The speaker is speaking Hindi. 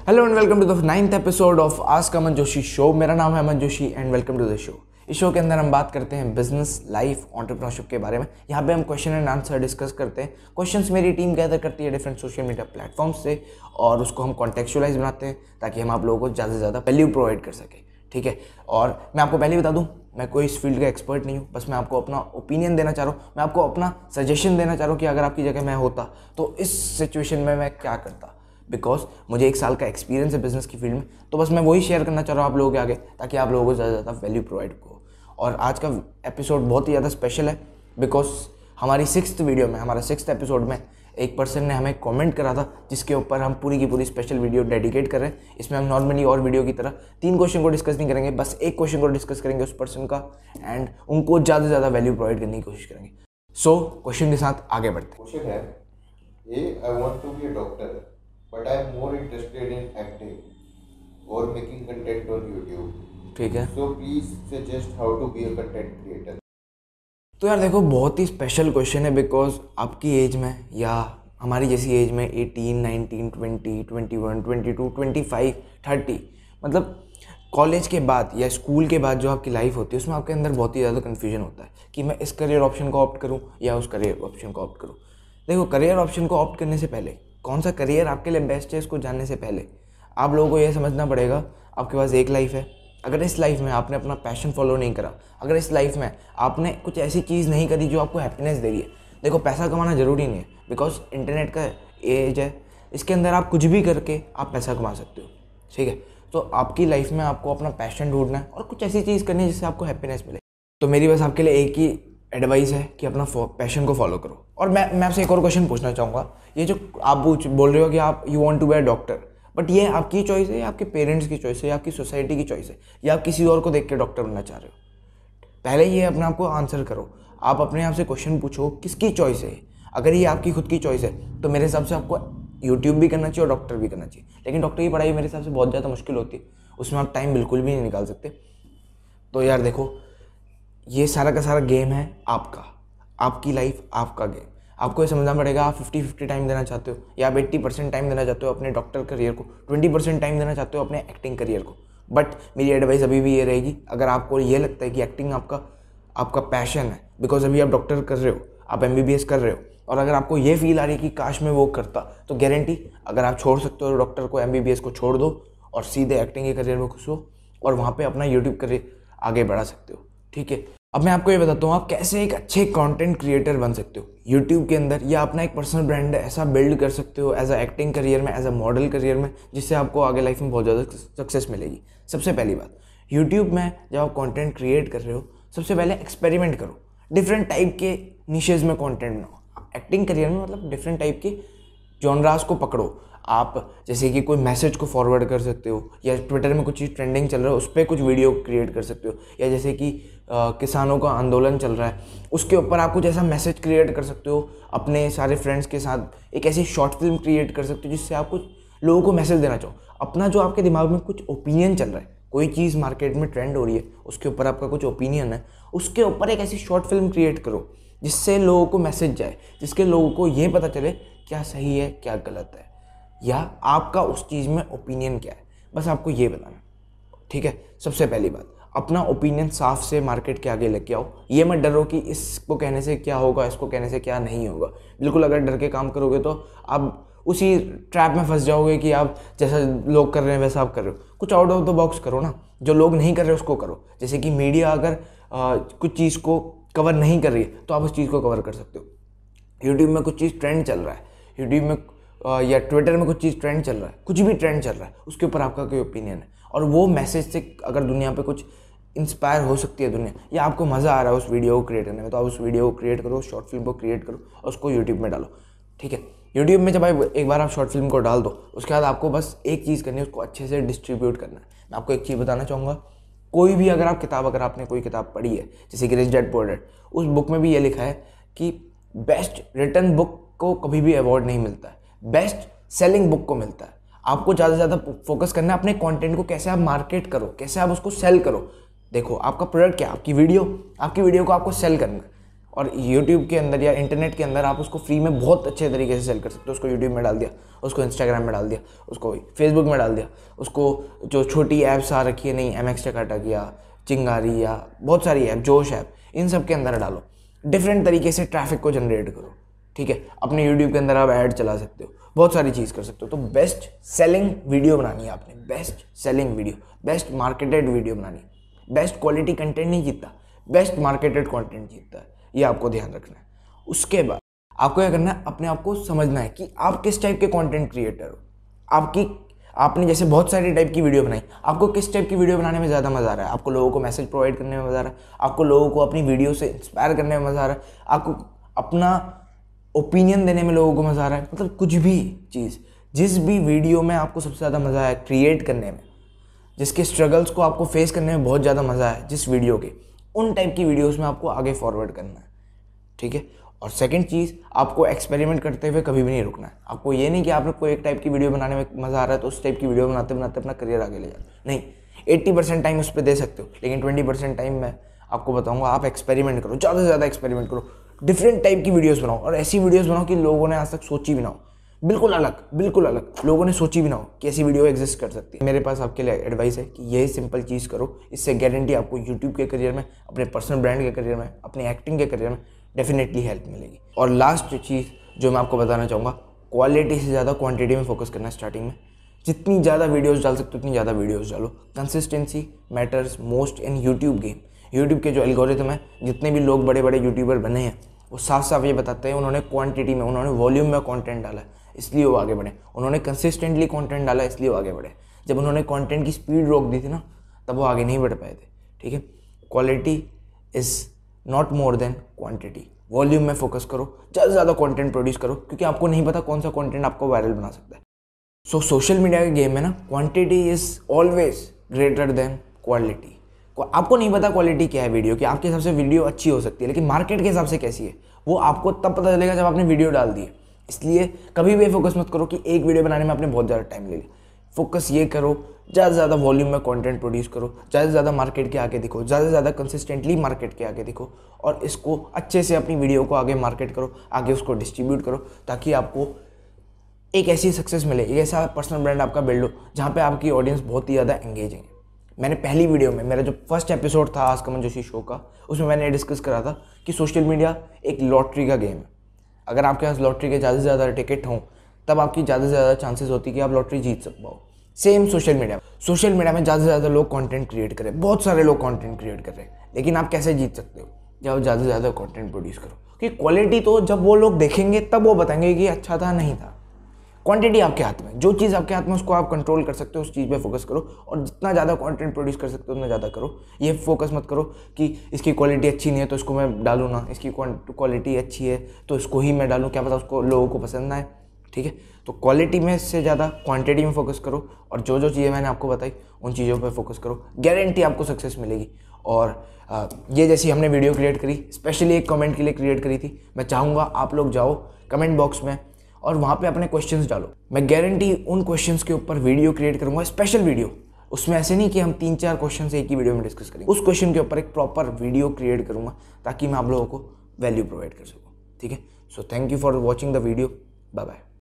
Hello and welcome to the ninth episode of ask Aman Joshi show मेरा नाम है Aman Joshi and welcome to the show इस शो के अंदर हम बात करते हैं बिज़नेस लाइफ ऑन्टरप्रनरशिप के बारे में। यहाँ पे हम क्वेश्चन एंड आंसर डिस्कस करते हैं। क्वेश्चंस मेरी टीम गैदर करती है डिफरेंट सोशल मीडिया प्लेटफॉर्म्स से और उसको हम कॉन्टेक्चुअलाइज बनाते हैं ताकि हम आप लोगों को ज़्यादा से ज़्यादा वैल्यू प्रोवाइड कर सकें। ठीक है? और मैं आपको पहले बता दूँ, मैं कोई इस फ़ील्ड का एक्सपर्ट नहीं हूँ। बस मैं आपको अपना ओपिनियन देना चाह रहा हूँ। मैं आपको अपना सजेशन देना चाह रहा हूँ कि अगर आपकी जगह मैं होता तो इस सिचुएशन में मैं क्या करता। बिकॉज़ मुझे एक साल का एक्सपीरियंस है बिज़नेस की फ़ील्ड में तो बस मैं वही शेयर करना चाह रहा हूँ आप लोगों के आगे ताकि आप लोगों को ज़्यादा से ज़्यादा वैल्यू प्रोवाइड हो और आज का एपिसोड बहुत ही ज़्यादा स्पेशल है बिकॉज़ हमारी सिक्स वीडियो में हमारा सिक्स एपिसोड में एक पर्सन ने हमें कमेंट करा था जिसके ऊपर हम पूरी की पूरी स्पेशल वीडियो डेडिकेट कर रहे हैं। इसमें हम नॉर्मली और वीडियो की तरह तीन क्वेश्चन को डिस्कस नहीं करेंगे बस एक क्वेश्चन को डिस्कस करेंगे उस पर्सन का एंड उनको ज़्यादा से ज़्यादा वैल्यू प्रोवाइड करने की कोशिश करेंगे। सो so, क्वेश्चन के साथ आगे बढ़ते क्वेश्चन है ए I want to be a doctor but I am more interested in acting और मेकिंग कंटेंट ऑन यूट्यूब ठीक है। So please suggest how to be a content creator तो यार देखो बहुत ही स्पेशल क्वेश्चन है बिकॉज़ आपकी एज में या हमारी जैसी एज में 18, 19, 20, 21, 22, 25, 30 मतलब कॉलेज के बाद या स्कूल के बाद जो आपकी लाइफ होती है उसमें आपके अंदर बहुत ही ज़्यादा कन्फ्यूज़न होता है कि मैं इस करियर ऑप्शन को ऑप्ट करूँ या उस करियर ऑप्शन को ऑप्ट करूँ। देखो करियर ऑप्शन को ऑप्ट करने से पहले कौन सा करियर आपके लिए बेस्ट है इसको जानने से पहले? आप लोगों को यह समझना पड़ेगा, आपके पास एक लाइफ है। अगर इस लाइफ में आपने अपना पैशन फॉलो नहीं करा, अगर इस लाइफ में आपने कुछ ऐसी चीज़ नहीं करी जो आपको हैप्पीनेस दे रही है, देखो पैसा कमाना ज़रूरी नहीं है बिकॉज़ इंटरनेट का एज है। इसके अंदर आप कुछ भी करके आप पैसा कमा सकते हो, ठीक है? तो आपकी लाइफ में आपको अपना पैशन ढूंढना है और कुछ ऐसी चीज़ करनी है जिससे आपको हैप्पीनेस मिले। तो मेरी बस आपके लिए एक ही एडवाइस है कि अपना पैशन को फॉलो करो। और मैं मैं आपसे एक और क्वेश्चन पूछना चाहूँगा। ये जो आप बोल रहे हो कि आप you want to be a doctor but ये आपकी चॉइस है या आपके पेरेंट्स की चॉइस है या आपकी सोसाइटी की चॉइस है या आप किसी और को देख के डॉक्टर बनना चाह रहे हो? पहले ये अपने आप को आंसर करो। आप अपने आप से क्वेश्चन पूछो, किसकी चॉइस है? अगर ये आपकी खुद की चॉइस है तो मेरे हिसाब से आपको यूट्यूब भी करना चाहिए और डॉक्टर भी करना चाहिए। लेकिन डॉक्टर की पढ़ाई मेरे हिसाब से बहुत ज़्यादा मुश्किल होती है। उसमें आप टाइम बिल्कुल भी नहीं निकाल सकते। तो यार देखो ये सारा का सारा गेम है आपका। आपकी लाइफ आपका गेम आपको ये समझना पड़ेगा, आप फिफ्टी फिफ्टी टाइम देना चाहते हो, या आप एट्टी परसेंट टाइम देना चाहते हो अपने डॉक्टर करियर को ट्वेंटी परसेंट टाइम देना चाहते हो अपने एक्टिंग करियर को. बट मेरी एडवाइस अभी भी ये रहेगी, अगर आपको ये लगता है कि एक्टिंग आपका आपका पैशन है बिकॉज़ अभी आप डॉक्टर कर रहे हो, आप एमबीबीएस कर रहे हो, और अगर आपको ये फील आ रही है कि काश में वो करता तो गारंटी अगर आप छोड़ सकते हो डॉक्टर को एमबीबीएस को छोड़ दो, और सीधे एक्टिंग के करियर में घुसो, और वहाँ पर अपना यूट्यूब करियर आगे बढ़ा सकते हो। ठीक है? अब मैं आपको ये बताता हूँ, आप कैसे एक अच्छे कंटेंट क्रिएटर बन सकते हो? यूट्यूब के अंदर या अपना एक पर्सनल ब्रांड ऐसा बिल्ड कर सकते हो एज अ एक्टिंग करियर में एज अ मॉडल करियर में, जिससे आपको आगे लाइफ में बहुत ज़्यादा सक्सेस मिलेगी। सबसे पहली बात यूट्यूब में जब आप कॉन्टेंट क्रिएट कर रहे हो, सबसे पहले एक्सपेरिमेंट करो। डिफरेंट टाइप के निशेज में कॉन्टेंट बनाओ। एक्टिंग करियर में मतलब डिफरेंट टाइप के जॉनराज को पकड़ो। आप जैसे कि कोई मैसेज को फॉरवर्ड कर सकते हो, या ट्विटर में कुछ चीज़ ट्रेंडिंग चल रहा है, उस पर कुछ वीडियो क्रिएट कर सकते हो, या जैसे कि किसानों का आंदोलन चल रहा है। उसके ऊपर आप कुछ ऐसा मैसेज क्रिएट कर सकते हो, अपने सारे फ्रेंड्स के साथ एक ऐसी शॉर्ट फ़िल्म क्रिएट कर सकते हो जिससे आप कुछ लोगों को मैसेज देना चाहो। अपना जो आपके दिमाग में कुछ ओपिनियन चल रहा है, कोई चीज़ मार्केट में ट्रेंड हो रही है, उसके ऊपर आपका कुछ ओपिनियन है, उसके ऊपर एक ऐसी शॉर्ट फ़िल्म क्रिएट करो, जिससे लोगों को मैसेज जाए, जिसके लोगों को ये पता चले क्या सही है, क्या गलत है, या आपका उस चीज़ में ओपिनियन क्या है। बस आपको ये बताना। ठीक है? सबसे पहली बात। अपना ओपिनियन साफ़ से मार्केट के आगे लेके आओ। ये मत डरो कि इसको कहने से क्या होगा इसको कहने से क्या नहीं होगा। बिल्कुल अगर डर के काम करोगे तो आप उसी ट्रैप में फंस जाओगे कि आप जैसा लोग कर रहे हैं वैसा आप कर रहे हो। कुछ आउट ऑफ़ द बॉक्स करो ना। जो लोग नहीं कर रहे उसको करो। जैसे कि मीडिया अगर आ, कुछ चीज़ को कवर नहीं कर रही है तो आप उस चीज़ को कवर कर सकते हो। यूट्यूब में कुछ चीज़ ट्रेंड चल रहा है। यूट्यूब में या ट्विटर में कुछ चीज़ ट्रेंड चल रहा है। कुछ भी ट्रेंड चल रहा है। उसके ऊपर आपका कोई ओपिनियन है। और वो मैसेज से अगर दुनिया पे कुछ इंस्पायर हो सकती है दुनिया, या आपको मज़ा आ रहा है उस वीडियो को क्रिएट करने में तो आप उस वीडियो को क्रिएट करो शॉर्ट फ़िल्म को क्रिएट करो, और उसको यूट्यूब में डालो। ठीक है? यूट्यूब में जब आप एक बार आप शॉर्ट फ़िल्म को डाल दो, उसके बाद आपको बस एक चीज़ करनी है, उसको अच्छे से डिस्ट्रीब्यूट करना है। मैं आपको एक चीज़ बताना चाहूँगा, कोई भी अगर आप किताब, अगर आपने कोई किताब पढ़ी है, जैसे कि रिच डेड पोर उस बुक में भी ये लिखा है कि बेस्ट रिटर्न बुक को कभी भी अवार्ड नहीं मिलता है। बेस्ट सेलिंग बुक को मिलता है। आपको ज़्यादा से ज़्यादा फोकस करना है अपने कंटेंट को, कैसे आप मार्केट करो, कैसे आप उसको सेल करो। देखो, आपका प्रोडक्ट क्या आपकी वीडियो आपकी वीडियो को आपको सेल करना है। और यूट्यूब के अंदर या इंटरनेट के अंदर आप उसको फ्री में बहुत अच्छे तरीके से सेल कर सकते हो। उसको यूट्यूब में डाल दिया, उसको इंस्टाग्राम में डाल दिया, उसको फेसबुक में डाल दिया, उसको जो छोटी ऐप्स आ रखी है, नहीं एम एक्स चकाटा किया चिंगारी या बहुत सारी ऐप जोश ऐप इन सब के अंदर डालो। डिफरेंट तरीके से ट्रैफ़िक को जनरेट करो। ठीक है? अपने यूट्यूब के अंदर आप ऐड चला सकते हो। बहुत सारी चीज़ कर सकते हो। तो बेस्ट सेलिंग वीडियो बनानी है आपने। Best selling video best marketed video बनानी। बेस्ट क्वालिटी कंटेंट नहीं जीतता। बेस्ट मार्केटेड कंटेंट जीतता है। ये आपको ध्यान रखना है। उसके बाद आपको क्या करना है? अपने आप को समझना है कि आप किस टाइप के कंटेंट क्रिएटर हो। आपकी, आपने जैसे बहुत सारी टाइप की वीडियो बनाई। आपको किस टाइप की वीडियो बनाने में ज़्यादा मज़ा आ रहा है? आपको लोगों को मैसेज प्रोवाइड करने में मज़ा आ रहा है। आपको लोगों को अपनी वीडियो से इंस्पायर करने में मज़ा आ रहा है। आपको अपना ओपिनियन देने में लोगों को मज़ा आ रहा है। मतलब कुछ भी चीज़, जिस भी वीडियो में आपको सबसे ज़्यादा मज़ा आया क्रिएट करने में, जिसके स्ट्रगल्स को आपको फेस करने में बहुत ज़्यादा मज़ा है जिस वीडियो के, उन टाइप की वीडियोस में आपको आगे फॉरवर्ड करना है। ठीक है? और सेकंड चीज़, आपको एक्सपेरिमेंट करते हुए कभी भी नहीं रुकना है। आपको ये नहीं कि आपने कोई एक टाइप की वीडियो बनाने में मज़ा आ रहा है तो उस टाइप की वीडियो बनाते बनाते अपना करियर आगे ले जाओ। नहीं एट्टी परसेंट टाइम उस पर दे सकते हो, लेकिन ट्वेंटी परसेंट टाइम मैं आपको बताऊँगा, आप एक्सपेरिमेंट करो, ज़्यादा से ज़्यादा एक्सपेरिमेंट करो। डिफरेंट टाइप की वीडियोस बनाओ। और ऐसी वीडियोस बनाओ कि लोगों ने आज तक सोची भी ना हो। बिल्कुल अलग बिल्कुल अलग। लोगों ने सोची भी ना हो कि ऐसी वीडियो एग्जिस्ट कर सकती है। मेरे पास आपके लिए एडवाइस है कि यही सिंपल चीज़ करो। इससे गारंटी आपको यूट्यूब के करियर में, अपने पर्सनल ब्रांड के करियर में, अपने एक्टिंग के करियर में डेफिनेटली हेल्प मिलेगी। और लास्ट चीज़ जो मैं आपको बताना चाहूँगा क्वालिटी से ज़्यादा क्वांटिटी में फोकस करना स्टार्टिंग में। जितनी ज़्यादा वीडियोस डाल सकते हो, उतनी ज़्यादा वीडियोस डालो। Consistency matters most in YouTube game YouTube के जो एल्गोरिथम है, जितने भी लोग बड़े बड़े यूट्यूबर बने हैं, वो साफ़ साफ़ ये बताते हैं, उन्होंने क्वांटिटी में, उन्होंने वॉल्यूम में कंटेंट डाला, इसलिए वो आगे बढ़े। उन्होंने कंसिस्टेंटली कंटेंट डाला, इसलिए वो आगे बढ़े। जब उन्होंने कंटेंट की स्पीड रोक दी थी ना, तब वो आगे नहीं बढ़ पाए थे, ठीक है? Quality is not more than quantity volume में फोकस करो, ज़्यादा से ज़्यादा कंटेंट प्रोड्यूस करो, क्योंकि आपको नहीं पता कौन सा कंटेंट आपको वायरल बना सकता है। सो सोशल मीडिया के गेम में ना quantity is always greater than quality आपको नहीं पता क्वालिटी क्या है वीडियो की, आपके हिसाब से वीडियो अच्छी हो सकती है, लेकिन मार्केट के हिसाब से कैसी है, वो आपको तब पता चलेगा जब आपने वीडियो डाल दी इसलिए कभी भी फोकस मत करो कि एक वीडियो बनाने में आपने बहुत ज़्यादा टाइम ले लिया। फोकस ये करो, ज़्यादा से ज़्यादा वॉल्यूम में कंटेंट प्रोड्यूस करो, ज़्यादा से ज़्यादा मार्केट के आगे दिखो, ज़्यादा से ज़्यादा कंसिस्टेंटली मार्केट के आगे दिखो, और इसको अच्छे से अपनी वीडियो को आगे मार्केट करो, आगे उसको डिस्ट्रीब्यूट करो, ताकि आपको एक ऐसी सक्सेस मिले, एक ऐसा पर्सनल ब्रांड आपका बिल्ड हो, जहाँ पे आपकी ऑडियंस बहुत ही ज़्यादा एंगेज है। मैंने पहली वीडियो में, मेरा जो फ़र्स्ट एपिसोड था आज कमन जोशी शो का, उसमें मैंने डिस्कस करा था कि सोशल मीडिया एक लॉटरी का गेम है। अगर आपके पास लॉटरी के ज़्यादा से ज़्यादा टिकट हों, तब आपकी ज़्यादा से ज़्यादा चांसेस होती कि आप लॉटरी जीत सक पाओ। Same social media social media में ज़्यादा से ज़्यादा लोग कंटेंट क्रिएट करें बहुत सारे लोग कंटेंट क्रिएट कर रहे हैं। लेकिन आप कैसे जीत सकते हो? जब ज़्यादा से ज़्यादा कंटेंट प्रोड्यूस करो। क्योंकि क्वालिटी तो जब वो लोग देखेंगे, तब वो बताएँगे कि अच्छा था, नहीं था। क्वांटिटी आपके हाथ में, जो चीज़ आपके हाथ में, उसको आप कंट्रोल कर सकते हो, उस चीज़ पे फोकस करो और जितना ज़्यादा कंटेंट प्रोड्यूस कर सकते हो, उतना ज़्यादा करो। ये फोकस मत करो कि इसकी क्वालिटी अच्छी नहीं है तो इसको मैं डालूँ ना, इसकी क्वालिटी अच्छी है तो इसको ही मैं डालूँ, क्या पता उसको लोगों को पसंद ना आए, ठीक है? तो क्वालिटी में से ज़्यादा क्वांटिटी में फोकस करो और जो जो चीज़ें मैंने आपको बताई, उन चीज़ों पर फोकस करो। गारंटी आपको सक्सेस मिलेगी। और ये जैसी हमने वीडियो क्रिएट करी स्पेशली एक कमेंट के लिए क्रिएट करी थी, मैं चाहूँगा आप लोग जाओ कमेंट बॉक्स में और वहाँ पे अपने क्वेश्चंस डालो। मैं गारंटी उन क्वेश्चंस के ऊपर वीडियो क्रिएट करूँगा स्पेशल वीडियो उसमें ऐसे नहीं कि हम तीन चार क्वेश्चन एक ही वीडियो में डिस्कस करेंगे। उस क्वेश्चन के ऊपर एक प्रॉपर वीडियो क्रिएट करूँगा, ताकि मैं आप लोगों को वैल्यू प्रोवाइड कर सकूँ। ठीक है? So thank you for watching the video bye bye